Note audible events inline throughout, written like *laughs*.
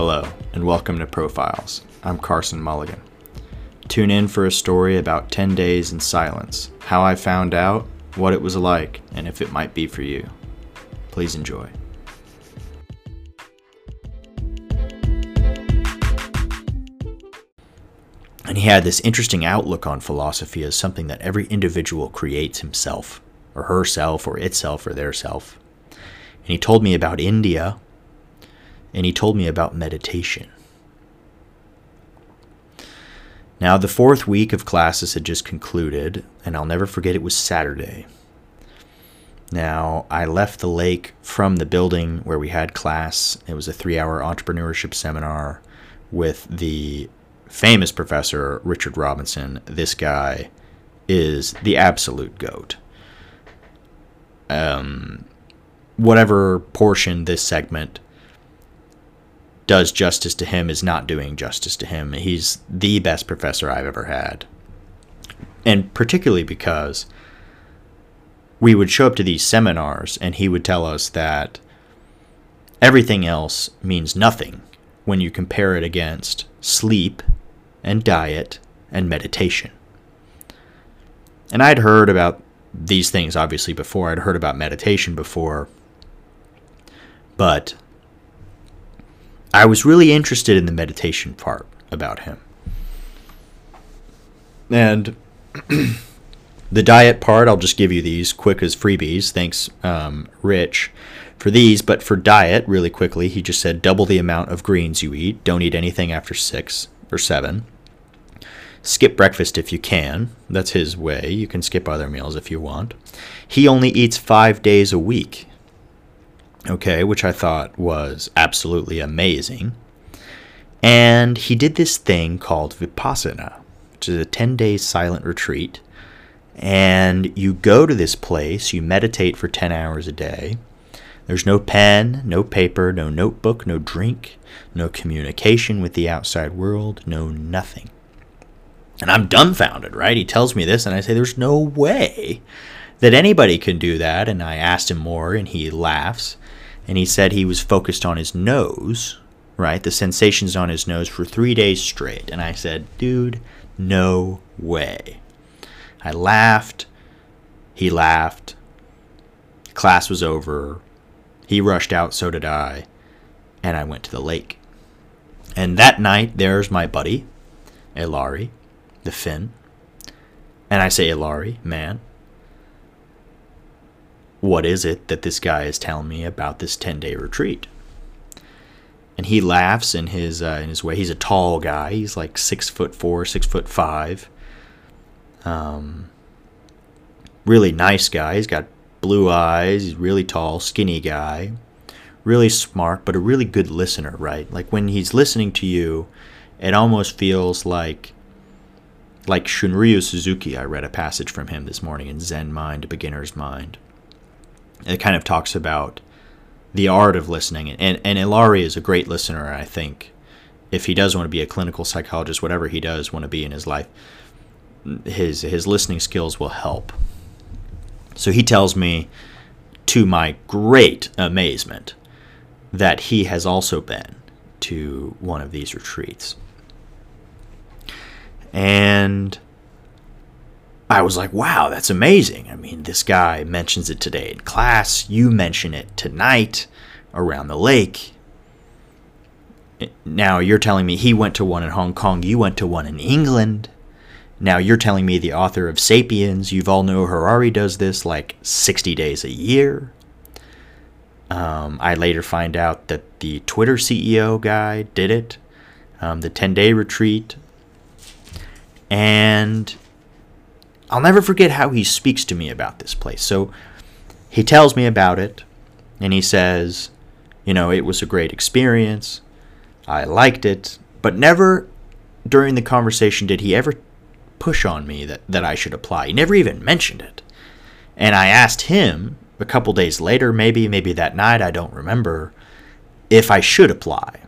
Hello, and welcome to Profiles. I'm Carson Mulligan. Tune in for a story about 10 days in silence, how I found out, what it was like, and if it might be for you. Please enjoy. And he had this interesting outlook on philosophy as something that every individual creates himself, or herself, or itself, or their self. And he told me about India, and he told me about meditation. Now, the fourth week of classes had just concluded, and I'll never forget it was Saturday. Now, I left the lake from the building where we had class. It was a three hour entrepreneurship seminar with the famous professor, Richard Robinson. This guy is the absolute goat. Um, whatever portion this segment does justice to him is not doing justice to him. He's the best professor I've ever had. And particularly because we would show up to these seminars and he would tell us that everything else means nothing when you compare it against sleep and diet and meditation. And I'd heard about these things obviously before. I'd heard about meditation before. But I was really interested in the meditation part about him. And *clears throat* the diet part, I'll just give you these quick as freebies. Thanks, um, Rich, for these. But for diet, really quickly, he just said double the amount of greens you eat. Don't eat anything after six or seven. Skip breakfast if you can. That's his way. You can skip other meals if you want. He only eats five days a week okay, which I thought was absolutely amazing. And he did this thing called Vipassana, which is a 10 day silent retreat. And you go to this place, you meditate for 10 hours a day. There's no pen, no paper, no notebook, no drink, no communication with the outside world, no nothing. And I'm dumbfounded, right? He tells me this, and I say, There's no way that anybody can do that. And I asked him more, and he laughs and he said he was focused on his nose, right? The sensations on his nose for three days straight. And I said, dude, no way. I laughed. He laughed. Class was over. He rushed out, so did I. And I went to the lake. And that night, there's my buddy, Ilari, the Finn. And I say, Ilari, man, what is it that this guy is telling me about this 10 day retreat? And he laughs in his uh, in his way. He's a tall guy. He's like six foot four, six foot five. Um, really nice guy. He's got blue eyes. He's really tall, skinny guy. Really smart, but a really good listener, right? Like when he's listening to you, it almost feels like like Shunryu Suzuki. I read a passage from him this morning in Zen Mind, Beginner's Mind it kind of talks about the art of listening. And, and Ilari is a great listener, I think. If he does want to be a clinical psychologist, whatever he does want to be in his life, his his listening skills will help. So he tells me, to my great amazement, that he has also been to one of these retreats. And I was like, wow, that's amazing. I mean, this guy mentions it today in class. You mention it tonight around the lake. Now you're telling me he went to one in Hong Kong. You went to one in England. Now you're telling me the author of Sapiens, Yuval Noah Harari, does this like 60 days a year. Um, I later find out that the Twitter CEO guy did it, um, the 10 day retreat. And I'll never forget how he speaks to me about this place. So he tells me about it, and he says, you know, it was a great experience. I liked it, but never during the conversation did he ever push on me that, that I should apply. He never even mentioned it. And I asked him a couple days later, maybe, maybe that night, I don't remember, if I should apply.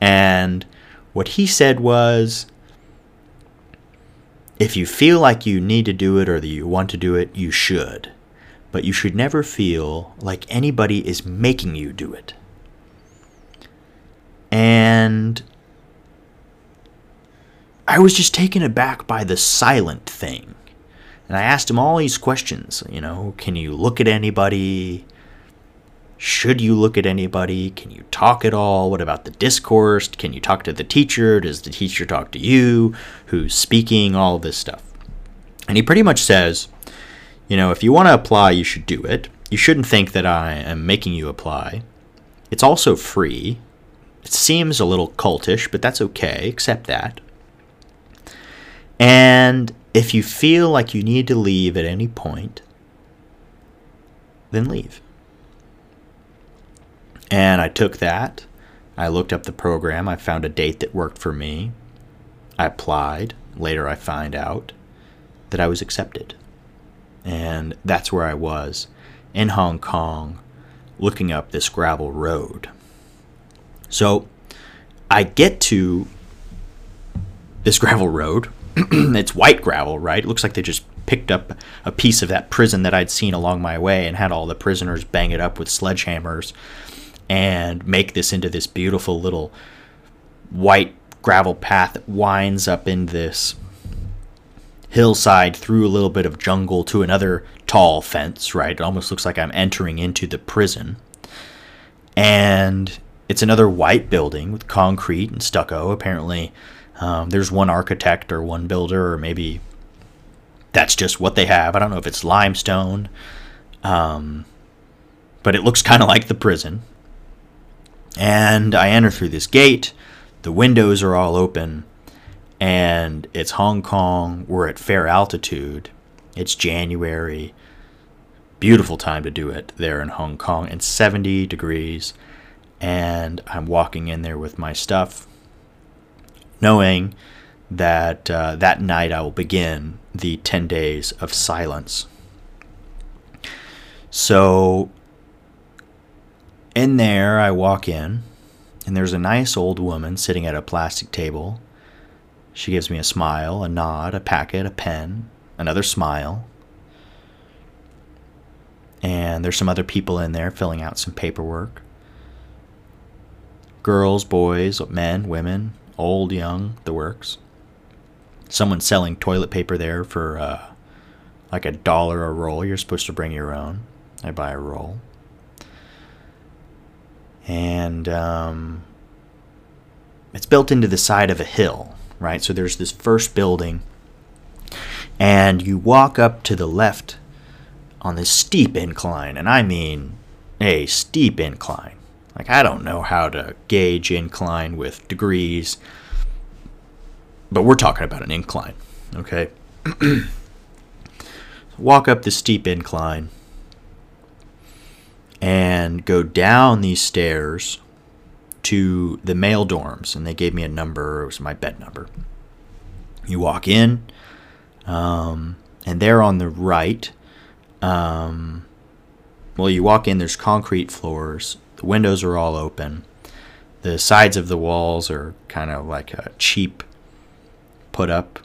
And what he said was, if you feel like you need to do it or that you want to do it, you should. But you should never feel like anybody is making you do it. And I was just taken aback by the silent thing. And I asked him all these questions. You know, can you look at anybody? Should you look at anybody? Can you talk at all? What about the discourse? Can you talk to the teacher? Does the teacher talk to you? Who's speaking? All this stuff. And he pretty much says, you know, if you want to apply, you should do it. You shouldn't think that I am making you apply. It's also free. It seems a little cultish, but that's okay. Accept that. And if you feel like you need to leave at any point, then leave. And I took that. I looked up the program. I found a date that worked for me. I applied. Later, I find out that I was accepted. And that's where I was in Hong Kong looking up this gravel road. So I get to this gravel road *clears throat* it's white gravel, right? It looks like they just picked up a piece of that prison that I'd seen along my way and had all the prisoners bang it up with sledgehammers and make this into this beautiful little white gravel path that winds up in this hillside through a little bit of jungle to another tall fence, right? It almost looks like I'm entering into the prison. And it's another white building with concrete and stucco. Apparently, um, there's one architect or one builder, or maybe that's just what they have. I don't know if it's limestone, um, but it looks kind of like the prison. And I enter through this gate. The windows are all open, and it's Hong Kong. We're at fair altitude. It's January. Beautiful time to do it there in Hong Kong. It's 70 degrees, and I'm walking in there with my stuff knowing that uh, that night I will begin the 10 days of silence. So, in there, I walk in, and there's a nice old woman sitting at a plastic table. She gives me a smile, a nod, a packet, a pen, another smile. And there's some other people in there filling out some paperwork girls, boys, men, women, old, young, the works. Someone selling toilet paper there for uh, like a dollar a roll. You're supposed to bring your own. I buy a roll. And um, it's built into the side of a hill, right? So there's this first building, and you walk up to the left on this steep incline, and I mean a steep incline. Like, I don't know how to gauge incline with degrees, but we're talking about an incline, okay? *clears throat* Walk up the steep incline and go down these stairs to the male dorms, and they gave me a number, it was my bed number. You walk in, um, and there on the right, um, well, you walk in, there's concrete floors, the windows are all open. The sides of the walls are kind of like a cheap put up,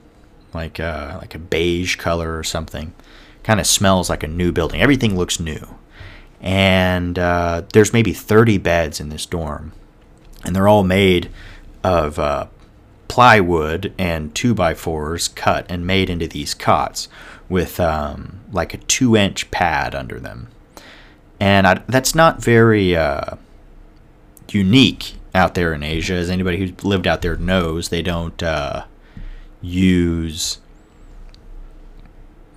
like a, uh, like a beige color or something. Kind of smells like a new building. Everything looks new. And uh, there's maybe 30 beds in this dorm. And they're all made of uh, plywood and 2 by 4s cut and made into these cots with um, like a 2 inch pad under them and I, that's not very uh, unique out there in Asia. As anybody who's lived out there knows, they don't uh, use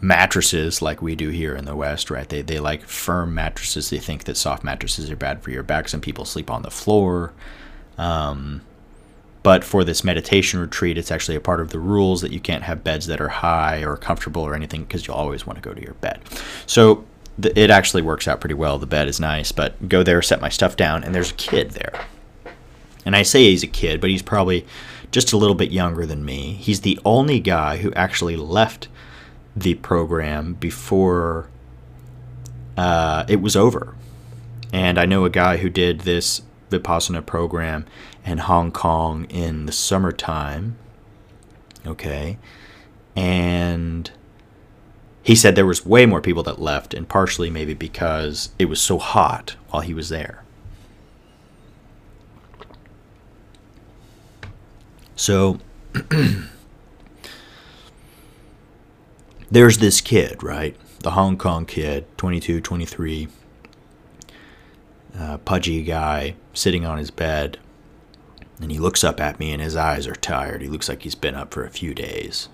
mattresses like we do here in the West, right? They they like firm mattresses. They think that soft mattresses are bad for your back. Some people sleep on the floor. Um, but for this meditation retreat, it's actually a part of the rules that you can't have beds that are high or comfortable or anything because you'll always want to go to your bed. So it actually works out pretty well. The bed is nice, but go there, set my stuff down, and there's a kid there. And I say he's a kid, but he's probably just a little bit younger than me. He's the only guy who actually left the program before uh, it was over. And I know a guy who did this Vipassana program in Hong Kong in the summertime. Okay. And he said there was way more people that left, and partially maybe because it was so hot while he was there. So *clears throat* there's this kid, right? The Hong Kong kid, 22, 23, uh, pudgy guy sitting on his bed. And he looks up at me and his eyes are tired. He looks like he's been up for a few days.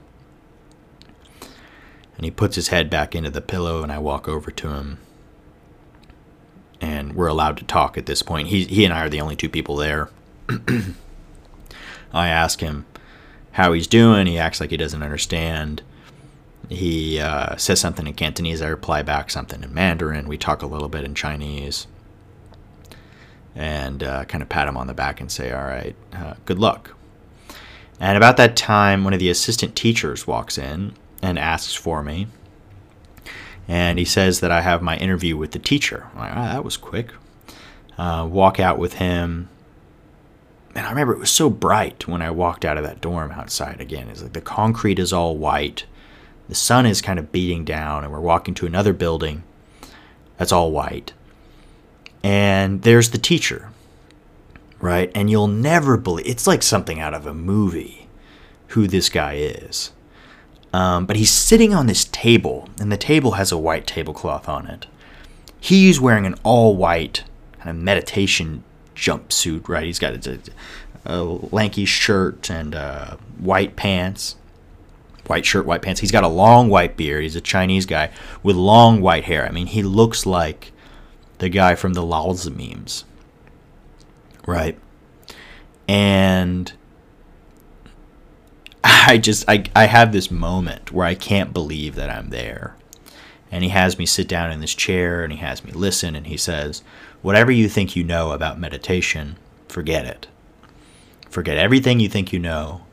And he puts his head back into the pillow and I walk over to him. And we're allowed to talk at this point. He, he and I are the only two people there. *clears throat* I ask him how he's doing. He acts like he doesn't understand. He uh, says something in Cantonese. I reply back something in Mandarin. We talk a little bit in Chinese. And uh, kind of pat him on the back and say, All right, uh, good luck. And about that time, one of the assistant teachers walks in and asks for me. And he says that I have my interview with the teacher. I'm like, oh, that was quick. Uh, walk out with him. And I remember it was so bright when I walked out of that dorm outside again. It's like the concrete is all white. The sun is kind of beating down, and we're walking to another building that's all white. And there's the teacher, right? And you'll never believe it's like something out of a movie who this guy is. Um, but he's sitting on this table, and the table has a white tablecloth on it. He's wearing an all white kind of meditation jumpsuit, right? He's got a, a lanky shirt and uh, white pants. White shirt, white pants. He's got a long white beard. He's a Chinese guy with long white hair. I mean, he looks like the guy from the Laozi memes, right? And *laughs* I just I, I have this moment where I can't believe that I'm there. And he has me sit down in this chair and he has me listen and he says, Whatever you think you know about meditation, forget it. Forget everything you think you know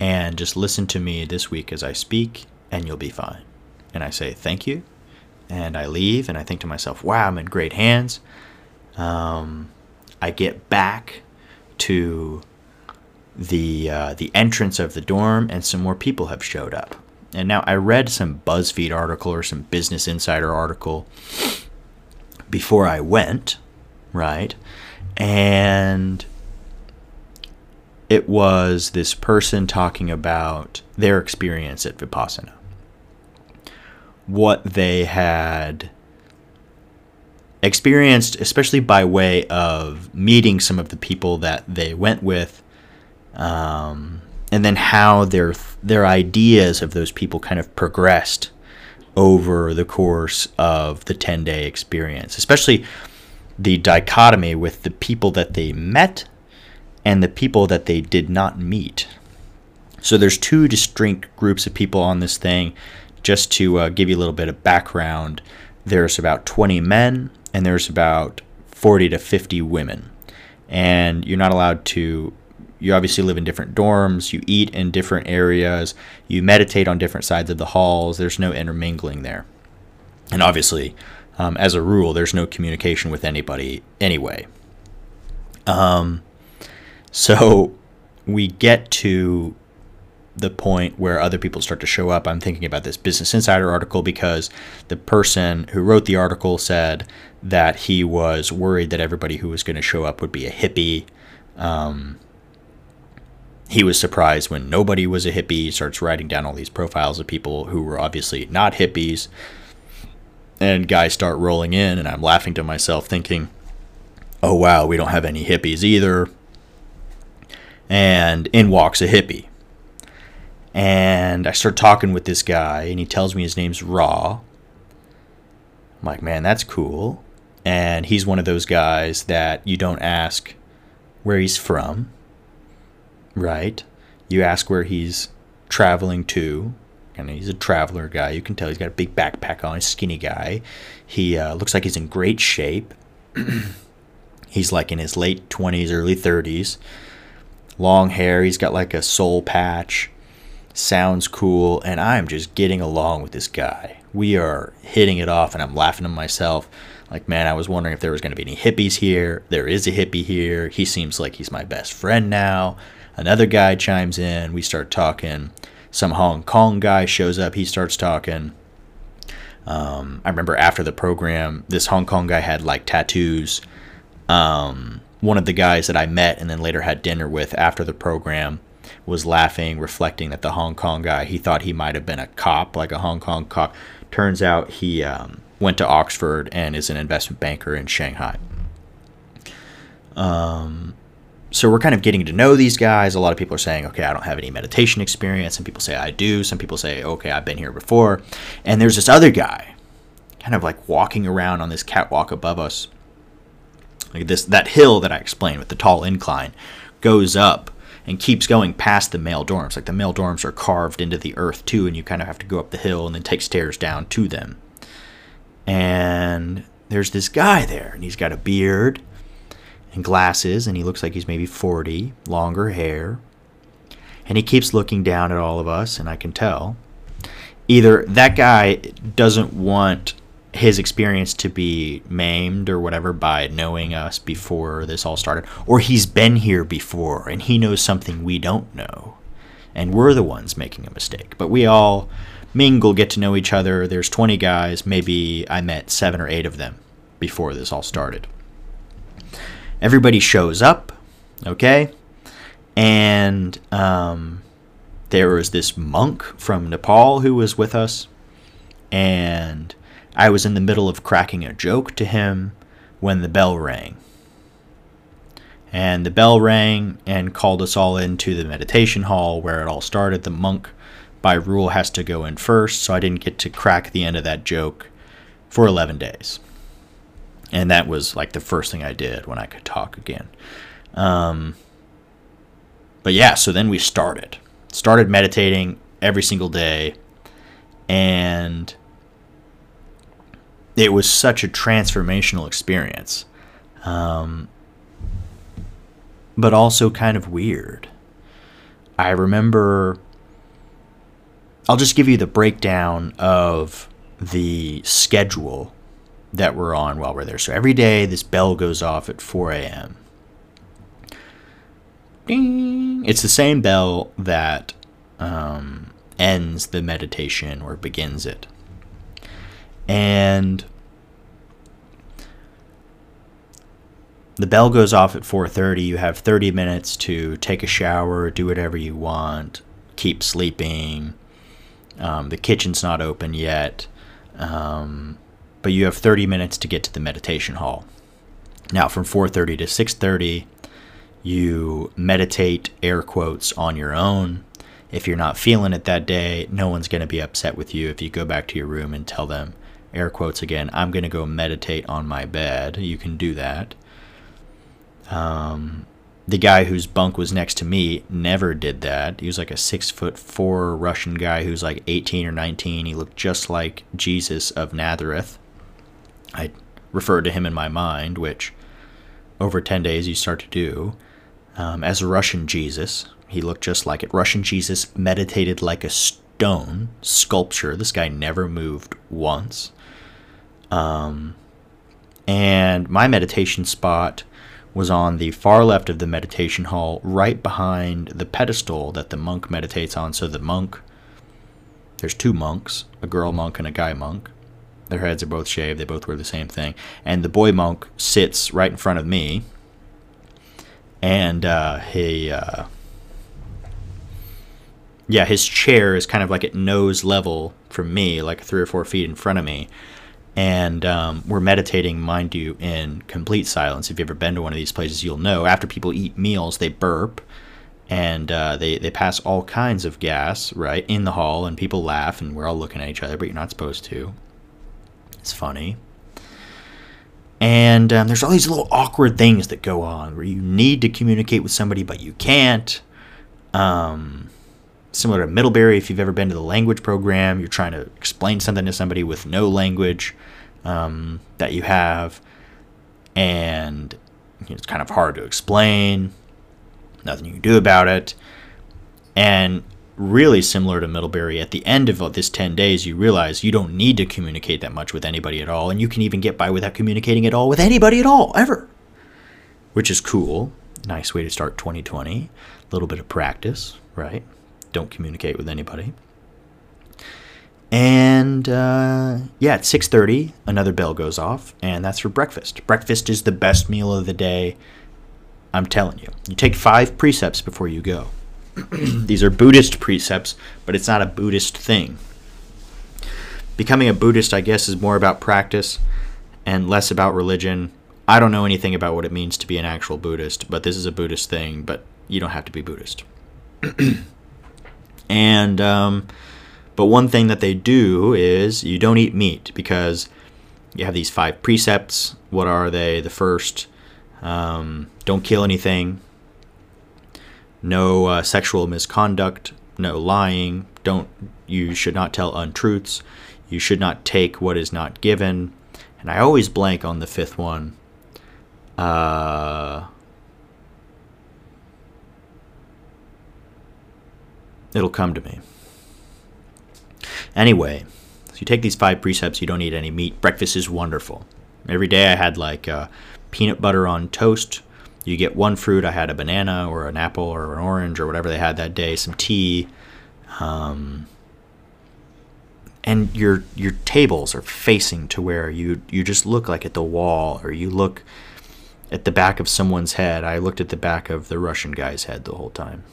and just listen to me this week as I speak and you'll be fine. And I say, Thank you. And I leave and I think to myself, Wow, I'm in great hands. Um, I get back to the uh, the entrance of the dorm, and some more people have showed up. And now I read some BuzzFeed article or some Business Insider article before I went, right? And it was this person talking about their experience at Vipassana, what they had experienced, especially by way of meeting some of the people that they went with um, and then how their their ideas of those people kind of progressed over the course of the 10 day experience, especially the dichotomy with the people that they met and the people that they did not meet. So there's two distinct groups of people on this thing. Just to uh, give you a little bit of background, there's about 20 men and there's about 40 to 50 women. And you're not allowed to you obviously live in different dorms, you eat in different areas, you meditate on different sides of the halls. There's no intermingling there. And obviously, um, as a rule, there's no communication with anybody anyway. Um, so we get to the point where other people start to show up. I'm thinking about this Business Insider article because the person who wrote the article said that he was worried that everybody who was going to show up would be a hippie. Um, he was surprised when nobody was a hippie. He starts writing down all these profiles of people who were obviously not hippies. And guys start rolling in, and I'm laughing to myself, thinking, oh, wow, we don't have any hippies either. And in walks a hippie. And I start talking with this guy, and he tells me his name's Raw. I'm like, man, that's cool. And he's one of those guys that you don't ask where he's from right? You ask where he's traveling to, and he's a traveler guy. You can tell he's got a big backpack on. He's a skinny guy. He uh, looks like he's in great shape. *clears throat* he's like in his late 20s, early 30s. Long hair. He's got like a soul patch. Sounds cool. And I'm just getting along with this guy. We are hitting it off, and I'm laughing to myself. Like, man, I was wondering if there was going to be any hippies here. There is a hippie here. He seems like he's my best friend now. Another guy chimes in. We start talking. Some Hong Kong guy shows up. He starts talking. Um, I remember after the program, this Hong Kong guy had like tattoos. Um, one of the guys that I met and then later had dinner with after the program was laughing, reflecting that the Hong Kong guy, he thought he might have been a cop, like a Hong Kong cop. Turns out he um, went to Oxford and is an investment banker in Shanghai. Um, so we're kind of getting to know these guys. A lot of people are saying, okay, I don't have any meditation experience. Some people say I do. Some people say, okay, I've been here before. And there's this other guy kind of like walking around on this catwalk above us. Like this that hill that I explained with the tall incline goes up and keeps going past the male dorms. Like the male dorms are carved into the earth too, and you kind of have to go up the hill and then take stairs down to them. And there's this guy there, and he's got a beard and glasses, and he looks like he's maybe 40, longer hair. And he keeps looking down at all of us, and I can tell. Either that guy doesn't want his experience to be maimed or whatever by knowing us before this all started, or he's been here before and he knows something we don't know, and we're the ones making a mistake. But we all mingle, get to know each other. There's 20 guys, maybe I met seven or eight of them before this all started. Everybody shows up, okay, and um, there was this monk from Nepal who was with us, and I was in the middle of cracking a joke to him when the bell rang. And the bell rang and called us all into the meditation hall where it all started. The monk, by rule, has to go in first, so I didn't get to crack the end of that joke for 11 days. And that was like the first thing I did when I could talk again. Um, but yeah, so then we started. Started meditating every single day. And it was such a transformational experience. Um, but also kind of weird. I remember. I'll just give you the breakdown of the schedule that we're on while we're there. So every day, this bell goes off at 4 a.m. Ding! It's the same bell that um, ends the meditation or begins it and the bell goes off at 4:30 you have 30 minutes to take a shower do whatever you want keep sleeping. Um, the kitchen's not open yet. Um, but you have 30 minutes to get to the meditation hall. Now from 4:30 to 6:30 you meditate air quotes on your own. If you're not feeling it that day no one's going to be upset with you if you go back to your room and tell them air quotes again, I'm going to go meditate on my bed. You can do that. Um, the guy whose bunk was next to me never did that. He was like a six foot four Russian guy who's like 18 or 19. He looked just like Jesus of Nazareth. I referred to him in my mind, which over 10 days you start to do, um, as a Russian Jesus. He looked just like it. Russian Jesus meditated like a stone sculpture. This guy never moved once. Um, and my meditation spot was on the far left of the meditation hall, right behind the pedestal that the monk meditates on. So the monk, there's two monks, a girl monk and a guy monk. Their heads are both shaved, they both wear the same thing. And the boy monk sits right in front of me, and uh, he, uh, yeah, his chair is kind of like at nose level from me, like three or four feet in front of me and um, we're meditating, mind you, in complete silence. If you've ever been to one of these places, you'll know after people eat meals, they burp and uh, they, they pass all kinds of gas, right, in the hall, and people laugh, and we're all looking at each other, but you're not supposed to. It's funny. And um, there's all these little awkward things that go on where you need to communicate with somebody, but you can't. Um, similar to Middlebury, if you've ever been to the language program, you're trying to explain something to somebody with no language um, that you have, and it's kind of hard to explain. Nothing you can do about it, and really similar to Middlebury. At the end of this 10 days, you realize you don't need to communicate that much with anybody at all, and you can even get by without communicating at all with anybody at all, ever. Which is cool. Nice way to start 2020. A little bit of practice, right? Don't communicate with anybody. And uh, yeah, at 6:30, another bell goes off, and that's for breakfast. Breakfast is the best meal of the day. I'm telling you. You take five precepts before you go. *clears throat* These are Buddhist precepts, but it's not a Buddhist thing. Becoming a Buddhist, I guess, is more about practice and less about religion. I don't know anything about what it means to be an actual Buddhist, but this is a Buddhist thing, but you don't have to be Buddhist. *clears throat* and, um, but one thing that they do is you don't eat meat because you have these five precepts. What are they? The first, um, don't kill anything, no uh, sexual misconduct, no lying, don't you should not tell untruths, you should not take what is not given, and I always blank on the fifth one. Uh, it'll come to me. Anyway, so you take these five precepts, you don't eat any meat. Breakfast is wonderful. Every day I had like uh, peanut butter on toast. You get one fruit. I had a banana or an apple or an orange or whatever they had that day, some tea. Um, and your your tables are facing to where you you just look like at the wall or you look at the back of someone's head. I looked at the back of the Russian guy's head the whole time.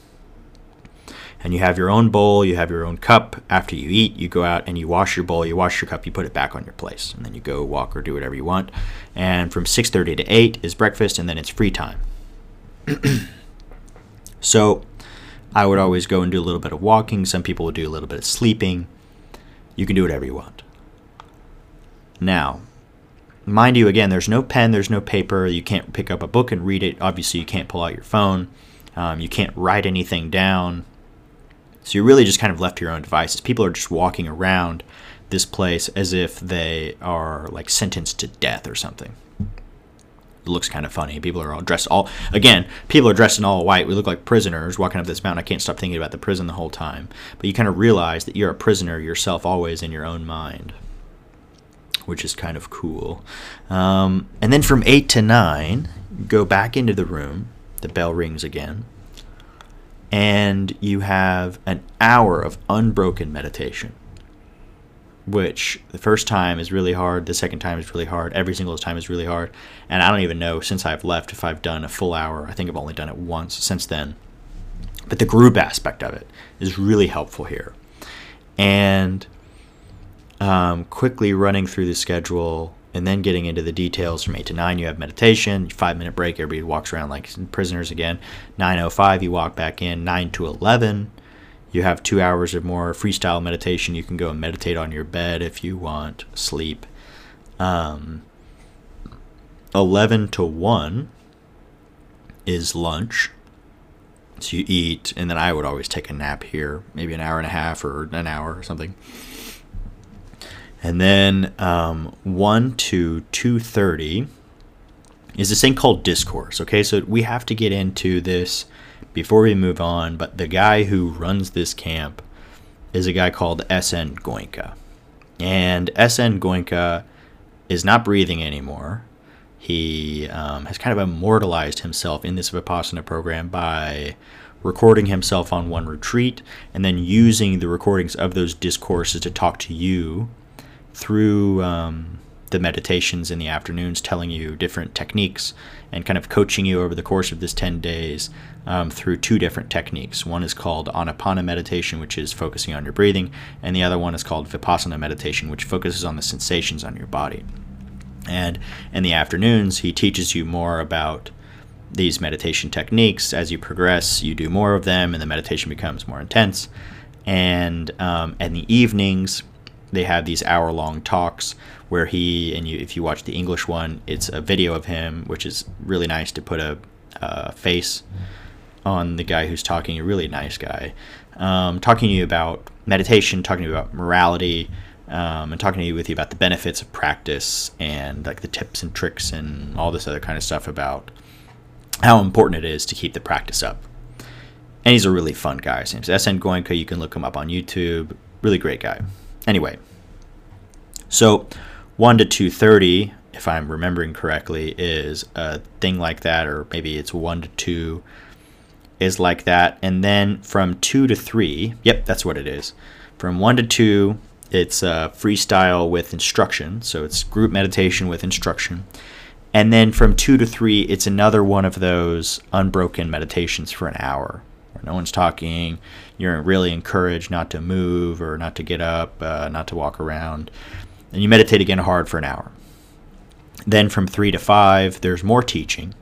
And you have your own bowl, you have your own cup. After you eat, you go out and you wash your bowl, you wash your cup, you put it back on your place, and then you go walk or do whatever you want. And from 6:30 to 8 is breakfast and then it's free time. *clears throat* so, I would always go and do a little bit of walking. Some people would do a little bit of sleeping. You can do whatever you want. Now, mind you, again, there's no pen, there's no paper. You can't pick up a book and read it. Obviously, you can't pull out your phone. Um, you can't write anything down. So you're really just kind of left to your own devices. People are just walking around this place as if they are like sentenced to death or something. It looks kind of funny. People are all dressed all again. People are dressed in all white. We look like prisoners walking up this mountain. I can't stop thinking about the prison the whole time. But you kind of realize that you're a prisoner yourself, always in your own mind which is kind of cool. Um, and then from 8 to 9, go back into the room. The bell rings again. And you have an hour of unbroken meditation, which the first time is really hard, the second time is really hard, every single time is really hard. And I don't even know since I've left if I've done a full hour. I think I've only done it once since then. But the group aspect of it is really helpful here. And um, quickly running through the schedule and then getting into the details from 8 to 9 you have meditation five minute break everybody walks around like prisoners again. 905 you walk back in. 9 to 11 you have two hours of more freestyle meditation. You can go and meditate on your bed if you want sleep. Um, 11 to 1 is lunch. So you eat and then i would always take a nap here maybe an hour and a half or an hour or something and then um, 1 to 2.30 is this thing called discourse. Okay, so we have to get into this before we move on, but the guy who runs this camp is a guy called S.N. Goenka. And S.N. Goenka is not breathing anymore. He um, has kind of immortalized himself in this Vipassana program by recording himself on one retreat and then using the recordings of those discourses to talk to you through um, the meditations in the afternoons, telling you different techniques and kind of coaching you over the course of this 10 days um, through two different techniques. One is called Anapana meditation, which is focusing on your breathing, and the other one is called Vipassana meditation, which focuses on the sensations on your body. And in the afternoons, he teaches you more about these meditation techniques. As you progress, you do more of them, and the meditation becomes more intense. And um, in the evenings, they have these hour long talks where he and you if you watch the English one, it's a video of him, which is really nice to put a, a face on the guy who's talking. A really nice guy, um, talking to you about meditation, talking to you about morality, um, and talking to you with you about the benefits of practice and like the tips and tricks and all this other kind of stuff about how important it is to keep the practice up. And he's a really fun guy. His name's SN Goenka. You can look him up on YouTube. Really great guy. Anyway, so 1 to 230, if I'm remembering correctly, is a thing like that, or maybe it's 1 to 2 is like that. And then from 2 to 3, yep, that's what it is. From 1 to 2, it's uh, freestyle with instruction. So it's group meditation with instruction. And then from 2 to 3, it's another one of those unbroken meditations for an hour where no one's talking. You're really encouraged not to move or not to get up, uh, not to walk around. And you meditate again hard for an hour. Then from 3 to 5, there's more teaching.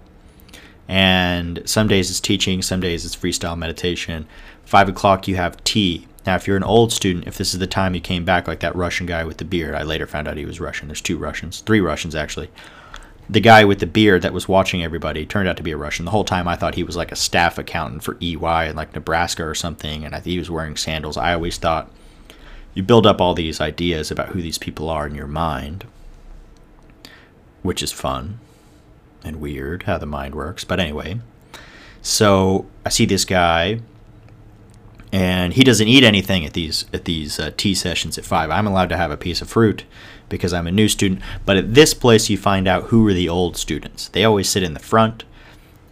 And some days it's teaching, some days it's freestyle meditation. 5 o'clock, you have tea. Now, if you're an old student, if this is the time you came back, like that Russian guy with the beard, I later found out he was Russian. There's two Russians, three Russians actually the guy with the beard that was watching everybody turned out to be a Russian. The whole time I thought he was like a staff accountant for EY in like Nebraska or something, and I think he was wearing sandals. I always thought you build up all these ideas about who these people are in your mind, which is fun and weird how the mind works. But anyway, so I see this guy and he doesn't eat anything at these at these uh, tea sessions at five. I'm allowed to have a piece of fruit because I'm a new student. But at this place, you find out who are the old students. They always sit in the front,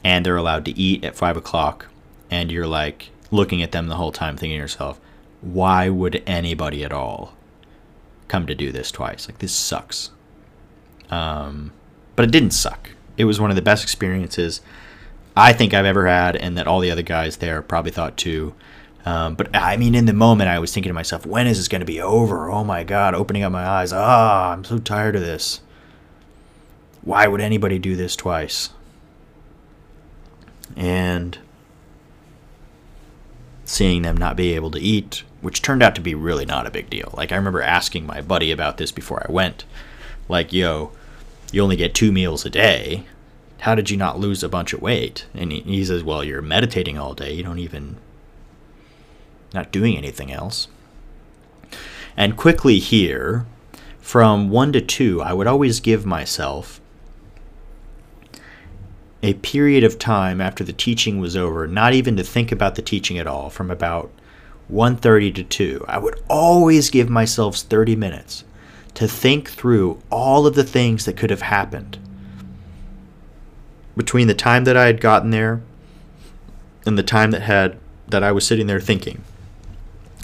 and they're allowed to eat at five o'clock. And you're like looking at them the whole time, thinking to yourself, why would anybody at all come to do this twice? Like this sucks. Um, but it didn't suck. It was one of the best experiences I think I've ever had, and that all the other guys there probably thought too. Um, but I mean, in the moment, I was thinking to myself, when is this going to be over? Oh my God, opening up my eyes. Ah, I'm so tired of this. Why would anybody do this twice? And seeing them not be able to eat, which turned out to be really not a big deal. Like, I remember asking my buddy about this before I went. Like, yo, you only get two meals a day. How did you not lose a bunch of weight? And he says, well, you're meditating all day. You don't even not doing anything else. And quickly here, from 1 to 2, I would always give myself a period of time after the teaching was over, not even to think about the teaching at all, from about 1:30 to 2. I would always give myself 30 minutes to think through all of the things that could have happened between the time that I had gotten there and the time that had that I was sitting there thinking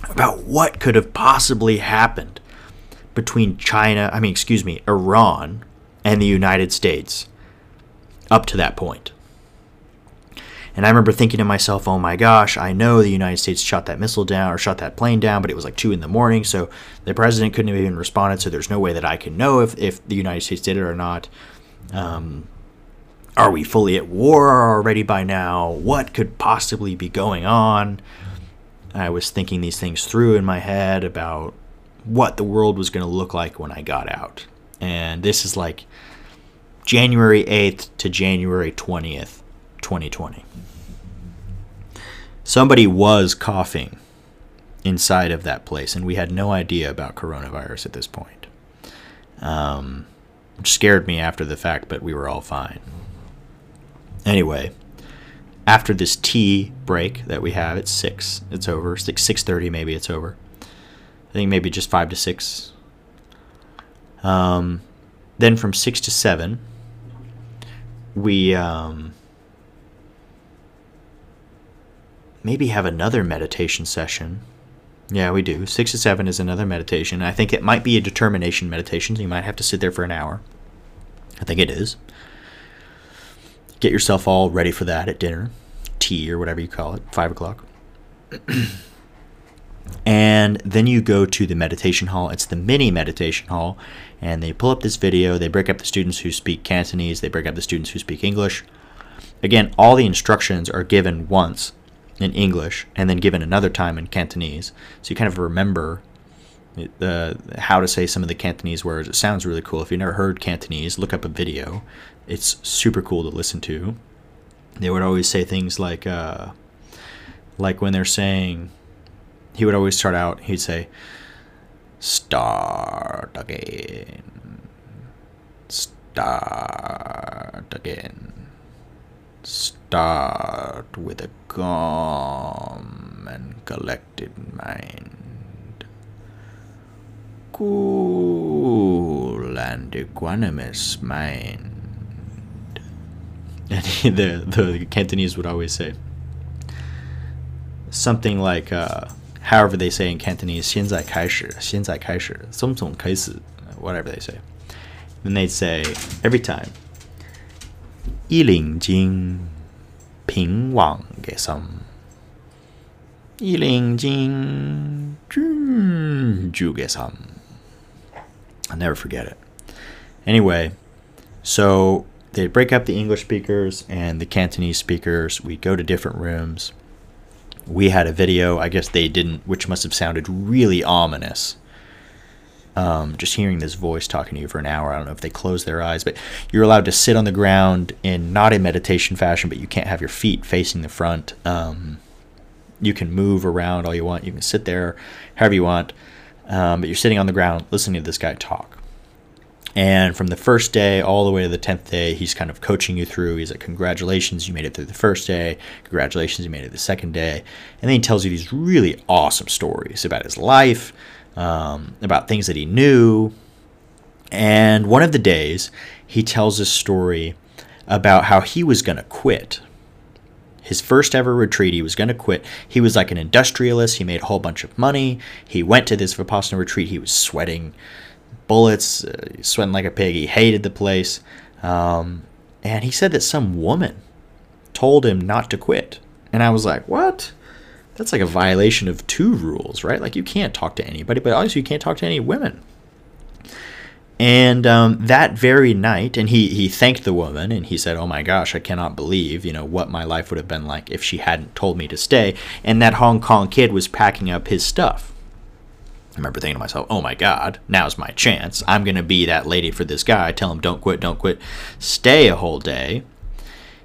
about what could have possibly happened between China, I mean, excuse me, Iran and the United States up to that point. And I remember thinking to myself, oh my gosh, I know the United States shot that missile down or shot that plane down, but it was like 2 in the morning, so the president couldn't have even responded, so there's no way that I can know if, if the United States did it or not. Um, are we fully at war already by now? What could possibly be going on? I was thinking these things through in my head about what the world was going to look like when I got out. And this is like January 8th to January 20th, 2020. Somebody was coughing inside of that place, and we had no idea about coronavirus at this point. Um, which scared me after the fact, but we were all fine. Anyway, after this tea break that we have at six, it's over. Six six thirty, maybe it's over. I think maybe just five to six. Um, then from six to seven, we um, maybe have another meditation session. Yeah, we do. Six to seven is another meditation. I think it might be a determination meditation. So you might have to sit there for an hour. I think it is get yourself all ready for that at dinner, tea or whatever you call it, five o'clock. *clears throat* and then you go to the meditation hall. It's the mini meditation hall, and they pull up this video. They break up the students who speak Cantonese. They break up the students who speak English. Again, all the instructions are given once in English and then given another time in Cantonese. So you kind of remember uh, how to say some of the Cantonese words. It sounds really cool. If you've never heard Cantonese, look up a video. It's super cool to listen to. They would always say things like, uh, like when they're saying, he would always start out, he'd say, start again, start again, start with a calm and collected mind, cool and equanimous mind *laughs* and he, the the Cantonese would always say something like, uh, however they say in Cantonese, 现在开始,现在开始,总统开始, whatever they say. Then they'd say every time, 一领巾平王给什么？一领巾君主给什么？I'll never forget it. Anyway, so they'd break up the English speakers and the Cantonese speakers. We'd go to different rooms. We had a video. I guess they didn't, which must have sounded really ominous. Um, just hearing this voice talking to you for an hour. I don't know if they closed their eyes, but you're allowed to sit on the ground in not a meditation fashion, but you can't have your feet facing the front. Um, you can move around all you want. You can sit there however you want, um, but you're sitting on the ground listening to this guy talk. And from the first day all the way to the 10th day, he's kind of coaching you through. He's like, Congratulations, you made it through the first day. Congratulations, you made it the second day. And then he tells you these really awesome stories about his life, um, about things that he knew. And one of the days, he tells a story about how he was going to quit. His first ever retreat, he was going to quit. He was like an industrialist. He made a whole bunch of money. He went to this Vipassana retreat. He was sweating bullets, uh, sweating like a pig. He hated the place. Um, and he said that some woman told him not to quit. And I was like, what? That's like a violation of two rules, right? Like you can't talk to anybody, but obviously you can't talk to any women. And um, that very night, and he, he thanked the woman and he said, Oh my gosh, I cannot believe, you know, what my life would have been like if she hadn't told me to stay. And that Hong Kong kid was packing up his stuff. I remember thinking to myself, oh my God, now's my chance. I'm going to be that lady for this guy. Tell him, don't quit, don't quit. Stay a whole day.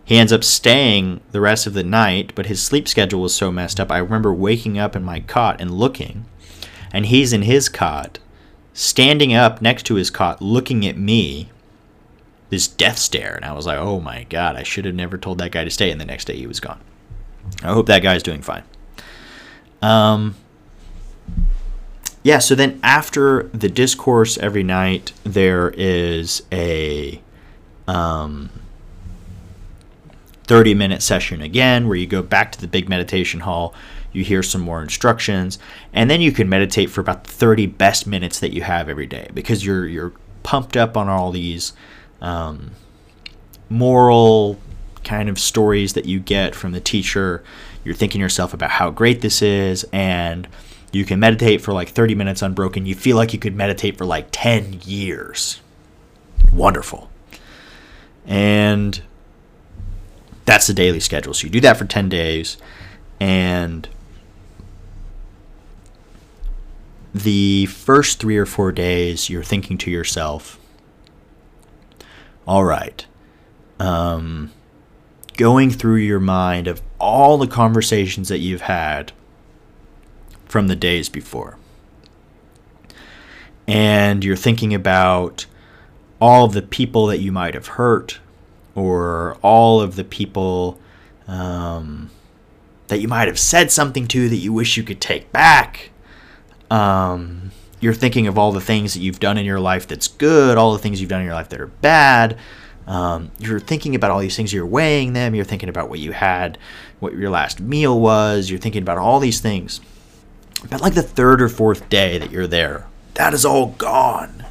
He ends up staying the rest of the night, but his sleep schedule was so messed up. I remember waking up in my cot and looking, and he's in his cot, standing up next to his cot, looking at me, this death stare. And I was like, oh my God, I should have never told that guy to stay. And the next day he was gone. I hope that guy's doing fine. Um, yeah, so then after the discourse every night, there is a um, 30 minute session again where you go back to the big meditation hall, you hear some more instructions, and then you can meditate for about 30 best minutes that you have every day because you're you're pumped up on all these um, moral kind of stories that you get from the teacher. You're thinking yourself about how great this is and you can meditate for like 30 minutes unbroken. You feel like you could meditate for like 10 years. Wonderful. And that's the daily schedule. So you do that for 10 days. And the first three or four days, you're thinking to yourself, all right, um, going through your mind of all the conversations that you've had from the days before. And you're thinking about all of the people that you might have hurt, or all of the people um, that you might have said something to that you wish you could take back. Um, you're thinking of all the things that you've done in your life that's good, all the things you've done in your life that are bad. Um, you're thinking about all these things, you're weighing them, you're thinking about what you had, what your last meal was, you're thinking about all these things. But like the third or fourth day that you're there, that is all gone.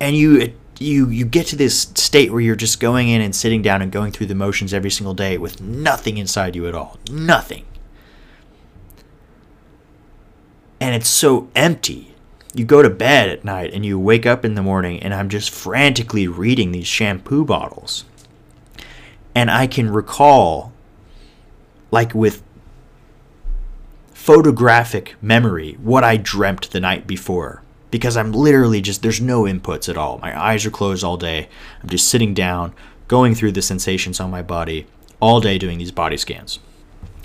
And you you you get to this state where you're just going in and sitting down and going through the motions every single day with nothing inside you at all. Nothing. And it's so empty. You go to bed at night and you wake up in the morning and I'm just frantically reading these shampoo bottles. And I can recall like with photographic memory what I dreamt the night before because I'm literally just there's no inputs at all. My eyes are closed all day. I'm just sitting down, going through the sensations on my body all day doing these body scans.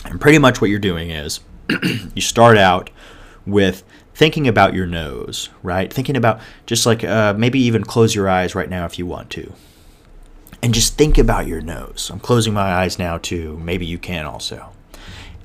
And pretty much what you're doing is *clears throat* you start out with thinking about your nose, right? Thinking about just like uh, maybe even close your eyes right now if you want to. And just think about your nose. I'm closing my eyes now too. Maybe you can also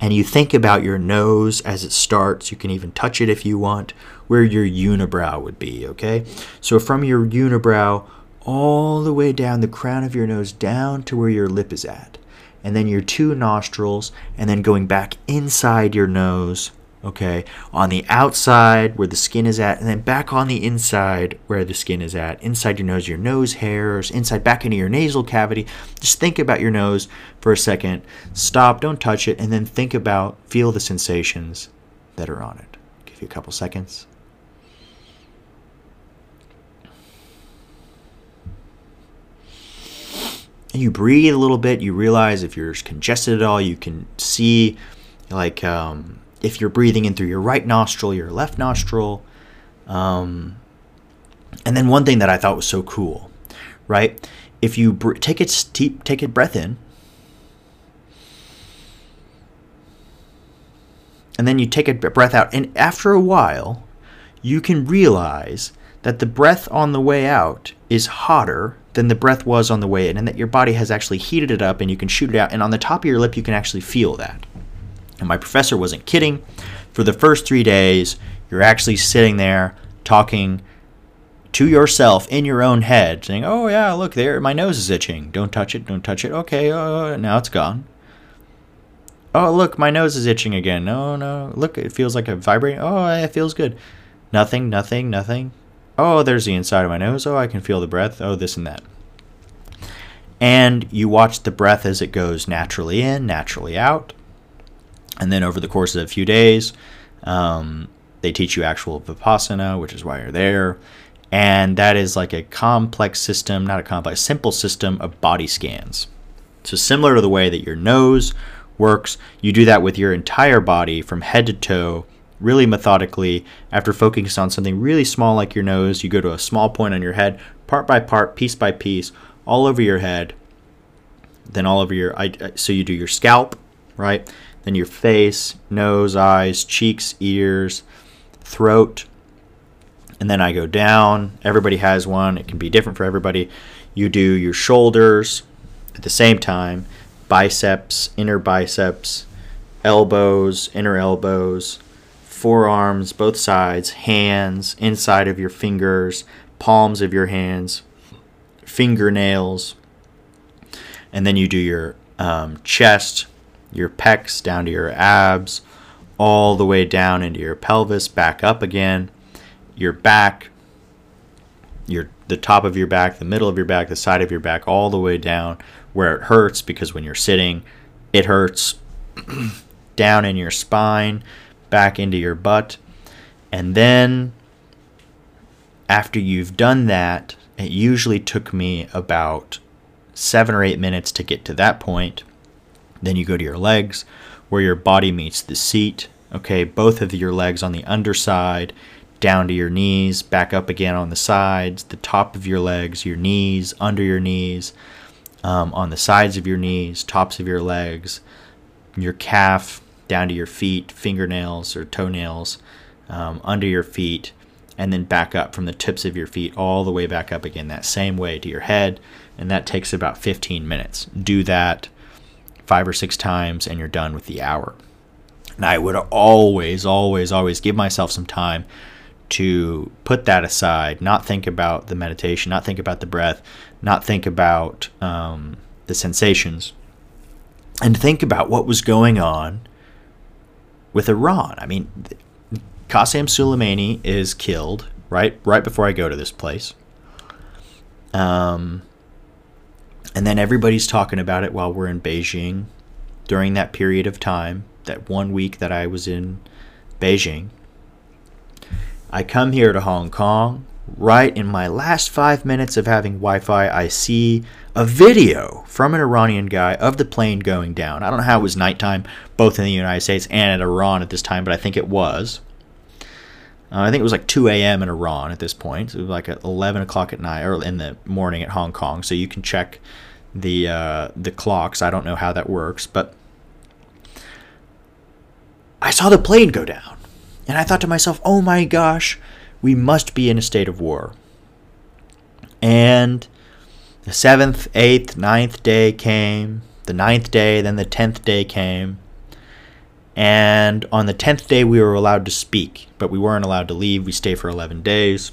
and you think about your nose as it starts. You can even touch it if you want, where your unibrow would be, okay? So from your unibrow all the way down the crown of your nose down to where your lip is at. And then your two nostrils, and then going back inside your nose okay, on the outside where the skin is at, and then back on the inside where the skin is at, inside your nose, your nose hairs, inside back into your nasal cavity. Just think about your nose for a second. Stop, don't touch it, and then think about, feel the sensations that are on it. Give you a couple seconds. And you breathe a little bit, you realize if you're congested at all, you can see like um, if you're breathing in through your right nostril, your left nostril. Um, and then one thing that I thought was so cool, right? If you br- take a deep, take a breath in, and then you take a breath out, and after a while, you can realize that the breath on the way out is hotter than the breath was on the way in, and that your body has actually heated it up, and you can shoot it out. And on the top of your lip, you can actually feel that. And my professor wasn't kidding. For the first three days, you're actually sitting there talking to yourself in your own head, saying, "Oh yeah, look there, my nose is itching. Don't touch it. Don't touch it. Okay, uh, now it's gone. Oh look, my nose is itching again. No, no, look, it feels like a vibrating. Oh, it feels good. Nothing, nothing, nothing. Oh, there's the inside of my nose. Oh, I can feel the breath. Oh, this and that. And you watch the breath as it goes naturally in, naturally out. And then over the course of a few days, um, they teach you actual vipassana, which is why you're there. And that is like a complex system, not a complex, simple system of body scans. So, similar to the way that your nose works, you do that with your entire body from head to toe, really methodically. After focusing on something really small like your nose, you go to a small point on your head, part by part, piece by piece, all over your head, then all over your. So, you do your scalp, right? Then your face, nose, eyes, cheeks, ears, throat, and then I go down. Everybody has one. It can be different for everybody. You do your shoulders at the same time, biceps, inner biceps, elbows, inner elbows, forearms, both sides, hands, inside of your fingers, palms of your hands, fingernails, and then you do your um, chest, your pecs down to your abs, all the way down into your pelvis, back up again, your back, your the top of your back, the middle of your back, the side of your back, all the way down where it hurts because when you're sitting, it hurts *clears throat* down in your spine, back into your butt. And then after you've done that, it usually took me about seven or eight minutes to get to that point. Then you go to your legs, where your body meets the seat. Okay, both of your legs on the underside, down to your knees, back up again on the sides, the top of your legs, your knees, under your knees, um, on the sides of your knees, tops of your legs, your calf, down to your feet, fingernails or toenails, um, under your feet, and then back up from the tips of your feet all the way back up again, that same way to your head. And that takes about 15 minutes. Do that five or six times and you're done with the hour. And I would always, always, always give myself some time to put that aside, not think about the meditation, not think about the breath, not think about um, the sensations, and think about what was going on with Iran. I mean, Qasem Soleimani is killed right right before I go to this place. Um, and then everybody's talking about it while we're in Beijing during that period of time, that one week that I was in Beijing. I come here to Hong Kong. Right in my last five minutes of having Wi Fi, I see a video from an Iranian guy of the plane going down. I don't know how it was nighttime, both in the United States and in Iran at this time, but I think it was. Uh, I think it was like 2 a.m. in Iran at this point. It was like 11 o'clock at night or in the morning at Hong Kong. So you can check the uh, the clocks. I don't know how that works, but I saw the plane go down, and I thought to myself, "Oh my gosh, we must be in a state of war." And the seventh, eighth, ninth day came. The ninth day, then the tenth day came. And on the 10th day, we were allowed to speak, but we weren't allowed to leave. We stay for 11 days.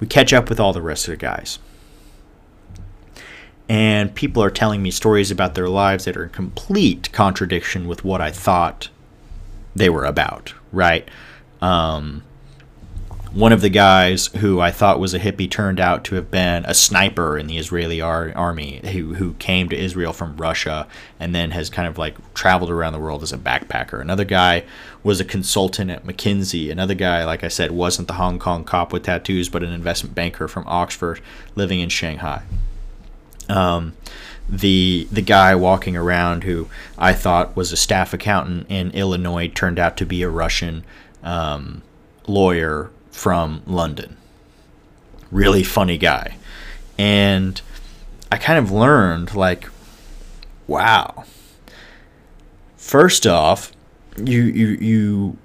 We catch up with all the rest of the guys. And people are telling me stories about their lives that are in complete contradiction with what I thought they were about, right? Um, one of the guys who I thought was a hippie turned out to have been a sniper in the Israeli ar- army who, who came to Israel from Russia and then has kind of like traveled around the world as a backpacker. Another guy was a consultant at McKinsey. Another guy, like I said, wasn't the Hong Kong cop with tattoos, but an investment banker from Oxford living in Shanghai. Um, the the guy walking around who I thought was a staff accountant in Illinois turned out to be a Russian um, lawyer from London. Really funny guy. And I kind of learned like wow. First off, you you you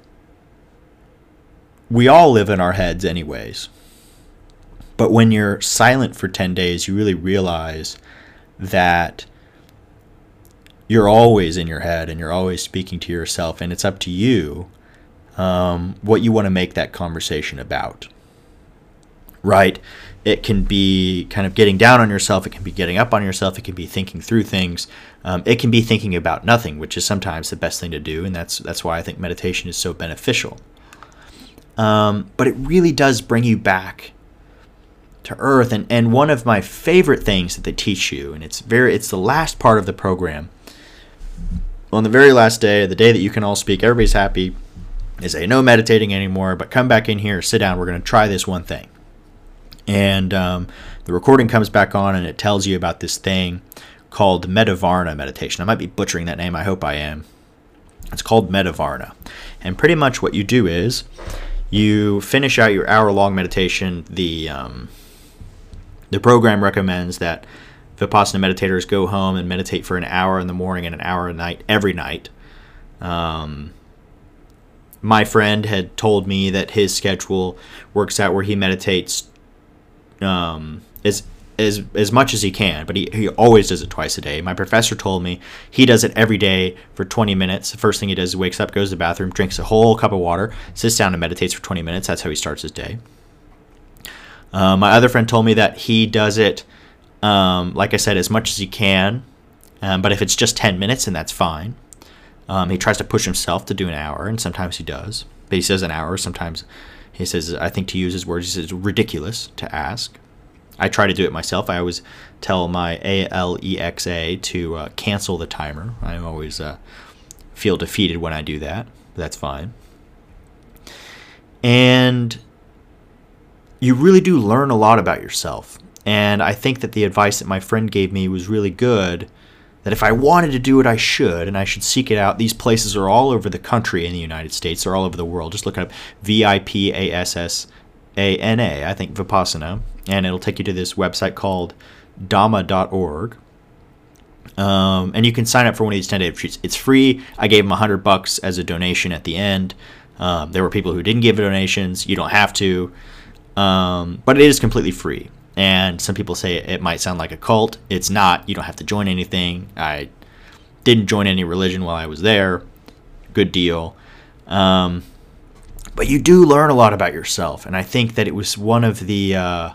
we all live in our heads anyways. But when you're silent for 10 days, you really realize that you're always in your head and you're always speaking to yourself, and it's up to you um, what you want to make that conversation about. Right? It can be kind of getting down on yourself. It can be getting up on yourself. It can be thinking through things. Um, it can be thinking about nothing, which is sometimes the best thing to do, and that's that's why I think meditation is so beneficial. Um, but it really does bring you back to earth, and and one of my favorite things that they teach you, and it's very it's the last part of the program. On the very last day, the day that you can all speak, everybody's happy they say no meditating anymore, but come back in here, sit down. We're going to try this one thing. And um, the recording comes back on, and it tells you about this thing called Metavarna meditation. I might be butchering that name. I hope I am. It's called Metavarna, and pretty much what you do is you finish out your hour-long meditation. The um, the program recommends that vipassana meditators go home and meditate for an hour in the morning and an hour a night every night. Um, my friend had told me that his schedule works out where he meditates um, as as as much as he can, but he, he always does it twice a day. My professor told me he does it every day for 20 minutes. The first thing he does is wakes up, goes to the bathroom, drinks a whole cup of water, sits down and meditates for 20 minutes. That's how he starts his day. Uh, my other friend told me that he does it, um, like I said, as much as he can. Um, but if it's just 10 minutes, then that's fine. Um, he tries to push himself to do an hour, and sometimes he does. But he says an hour. Sometimes he says, I think to use his words, he says, ridiculous to ask. I try to do it myself. I always tell my Alexa to uh, cancel the timer. I always uh, feel defeated when I do that, that's fine. And you really do learn a lot about yourself. And I think that the advice that my friend gave me was really good that if I wanted to do it, I should, and I should seek it out. These places are all over the country in the United States. They're all over the world. Just look up V I P A S S A N A, I think Vipassana, and it'll take you to this website called Dhamma.org. Um, and you can sign up for one of these 10 day retreats. It's free. I gave them 100 bucks as a donation at the end. Um, there were people who didn't give donations. You don't have to. Um, but it is completely free. And some people say it might sound like a cult. It's not. You don't have to join anything. I didn't join any religion while I was there. Good deal. Um, but you do learn a lot about yourself. And I think that it was one of the, uh,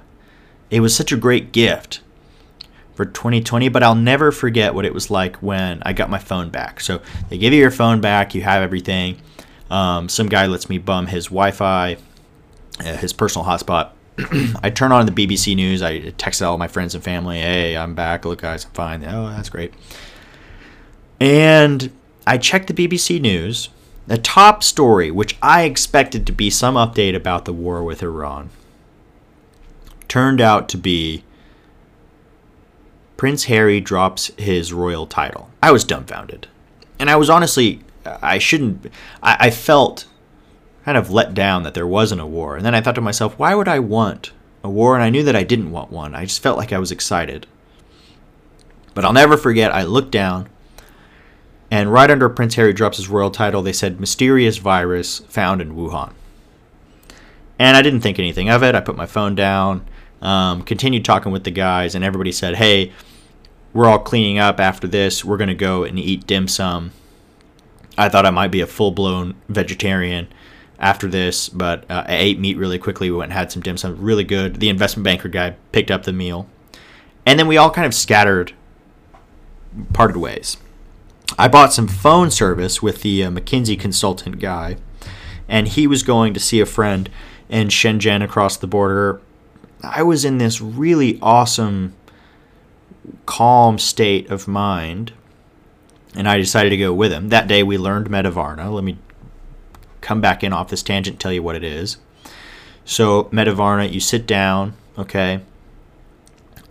it was such a great gift for 2020, but I'll never forget what it was like when I got my phone back. So they give you your phone back, you have everything. Um, some guy lets me bum his Wi Fi, uh, his personal hotspot *clears throat* I turn on the BBC News. I text all my friends and family, "Hey, I'm back. Look, guys, I'm fine." Oh, that's great. And I check the BBC News. The top story, which I expected to be some update about the war with Iran, turned out to be Prince Harry drops his royal title. I was dumbfounded. And I was honestly, I shouldn't, I, I felt kind of let down that there wasn't a war. And then I thought to myself, why would I want a war? And I knew that I didn't want one. I just felt like I was excited. But I'll never forget, I looked down, and right under Prince Harry drops his royal title, they said, Mysterious virus found in Wuhan. And I didn't think anything of it. I put my phone down, um, continued talking with the guys, and everybody said, Hey, we're all cleaning up after this. We're going to go and eat dim sum. I thought I might be a full blown vegetarian after this, but uh, I ate meat really quickly. We went and had some dim sum, really good. The investment banker guy picked up the meal, and then we all kind of scattered, parted ways. I bought some phone service with the uh, McKinsey consultant guy, and he was going to see a friend in Shenzhen across the border. I was in this really awesome, calm state of mind, and I decided to go with him. That day we learned Metavarna. Let me come back in off this tangent, tell you what it is. So, Metavarna, you sit down, okay,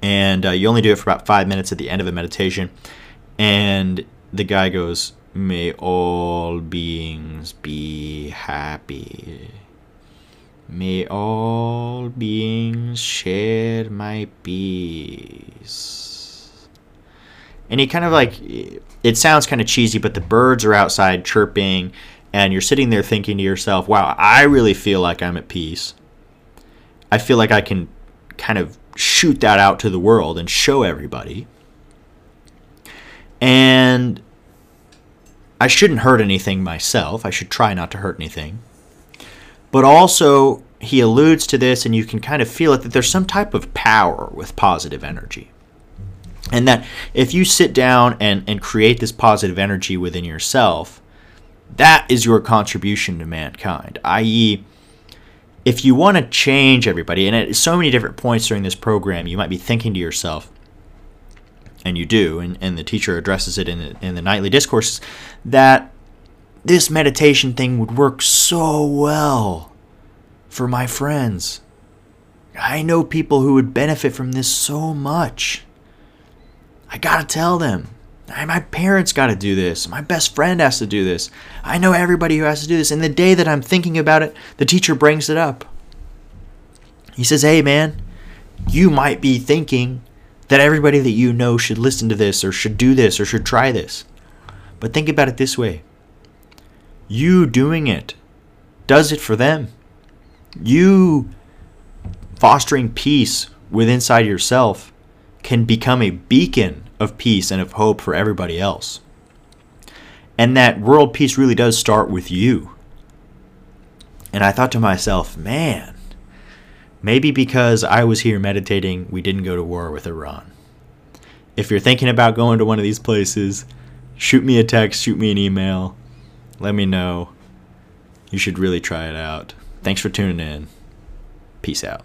and uh, you only do it for about five minutes at the end of a meditation, and the guy goes, May all beings be happy. May all beings share my peace. And he kind of like, it sounds kind of cheesy, but the birds are outside chirping, and you're sitting there thinking to yourself, wow, I really feel like I'm at peace. I feel like I can kind of shoot that out to the world and show everybody. And I shouldn't hurt anything myself. I should try not to hurt anything. But also, he alludes to this, and you can kind of feel it that there's some type of power with positive energy. And that if you sit down and, and create this positive energy within yourself, that is your contribution to mankind. I.e., if you want to change everybody, and at so many different points during this program, you might be thinking to yourself, and you do, and, and the teacher addresses it in the, in the nightly discourses, that this meditation thing would work so well for my friends. I know people who would benefit from this so much. I gotta tell them. My parents gotta do this. My best friend has to do this. I know everybody who has to do this. And the day that I'm thinking about it, the teacher brings it up. He says, Hey, man, you might be thinking that everybody that you know should listen to this or should do this or should try this. But think about it this way you doing it does it for them. You fostering peace within inside yourself can become a beacon of peace and of hope for everybody else. And that world peace really does start with you. And I thought to myself, man, Maybe because I was here meditating, we didn't go to war with Iran. If you're thinking about going to one of these places, shoot me a text, shoot me an email, let me know. You should really try it out. Thanks for tuning in. Peace out.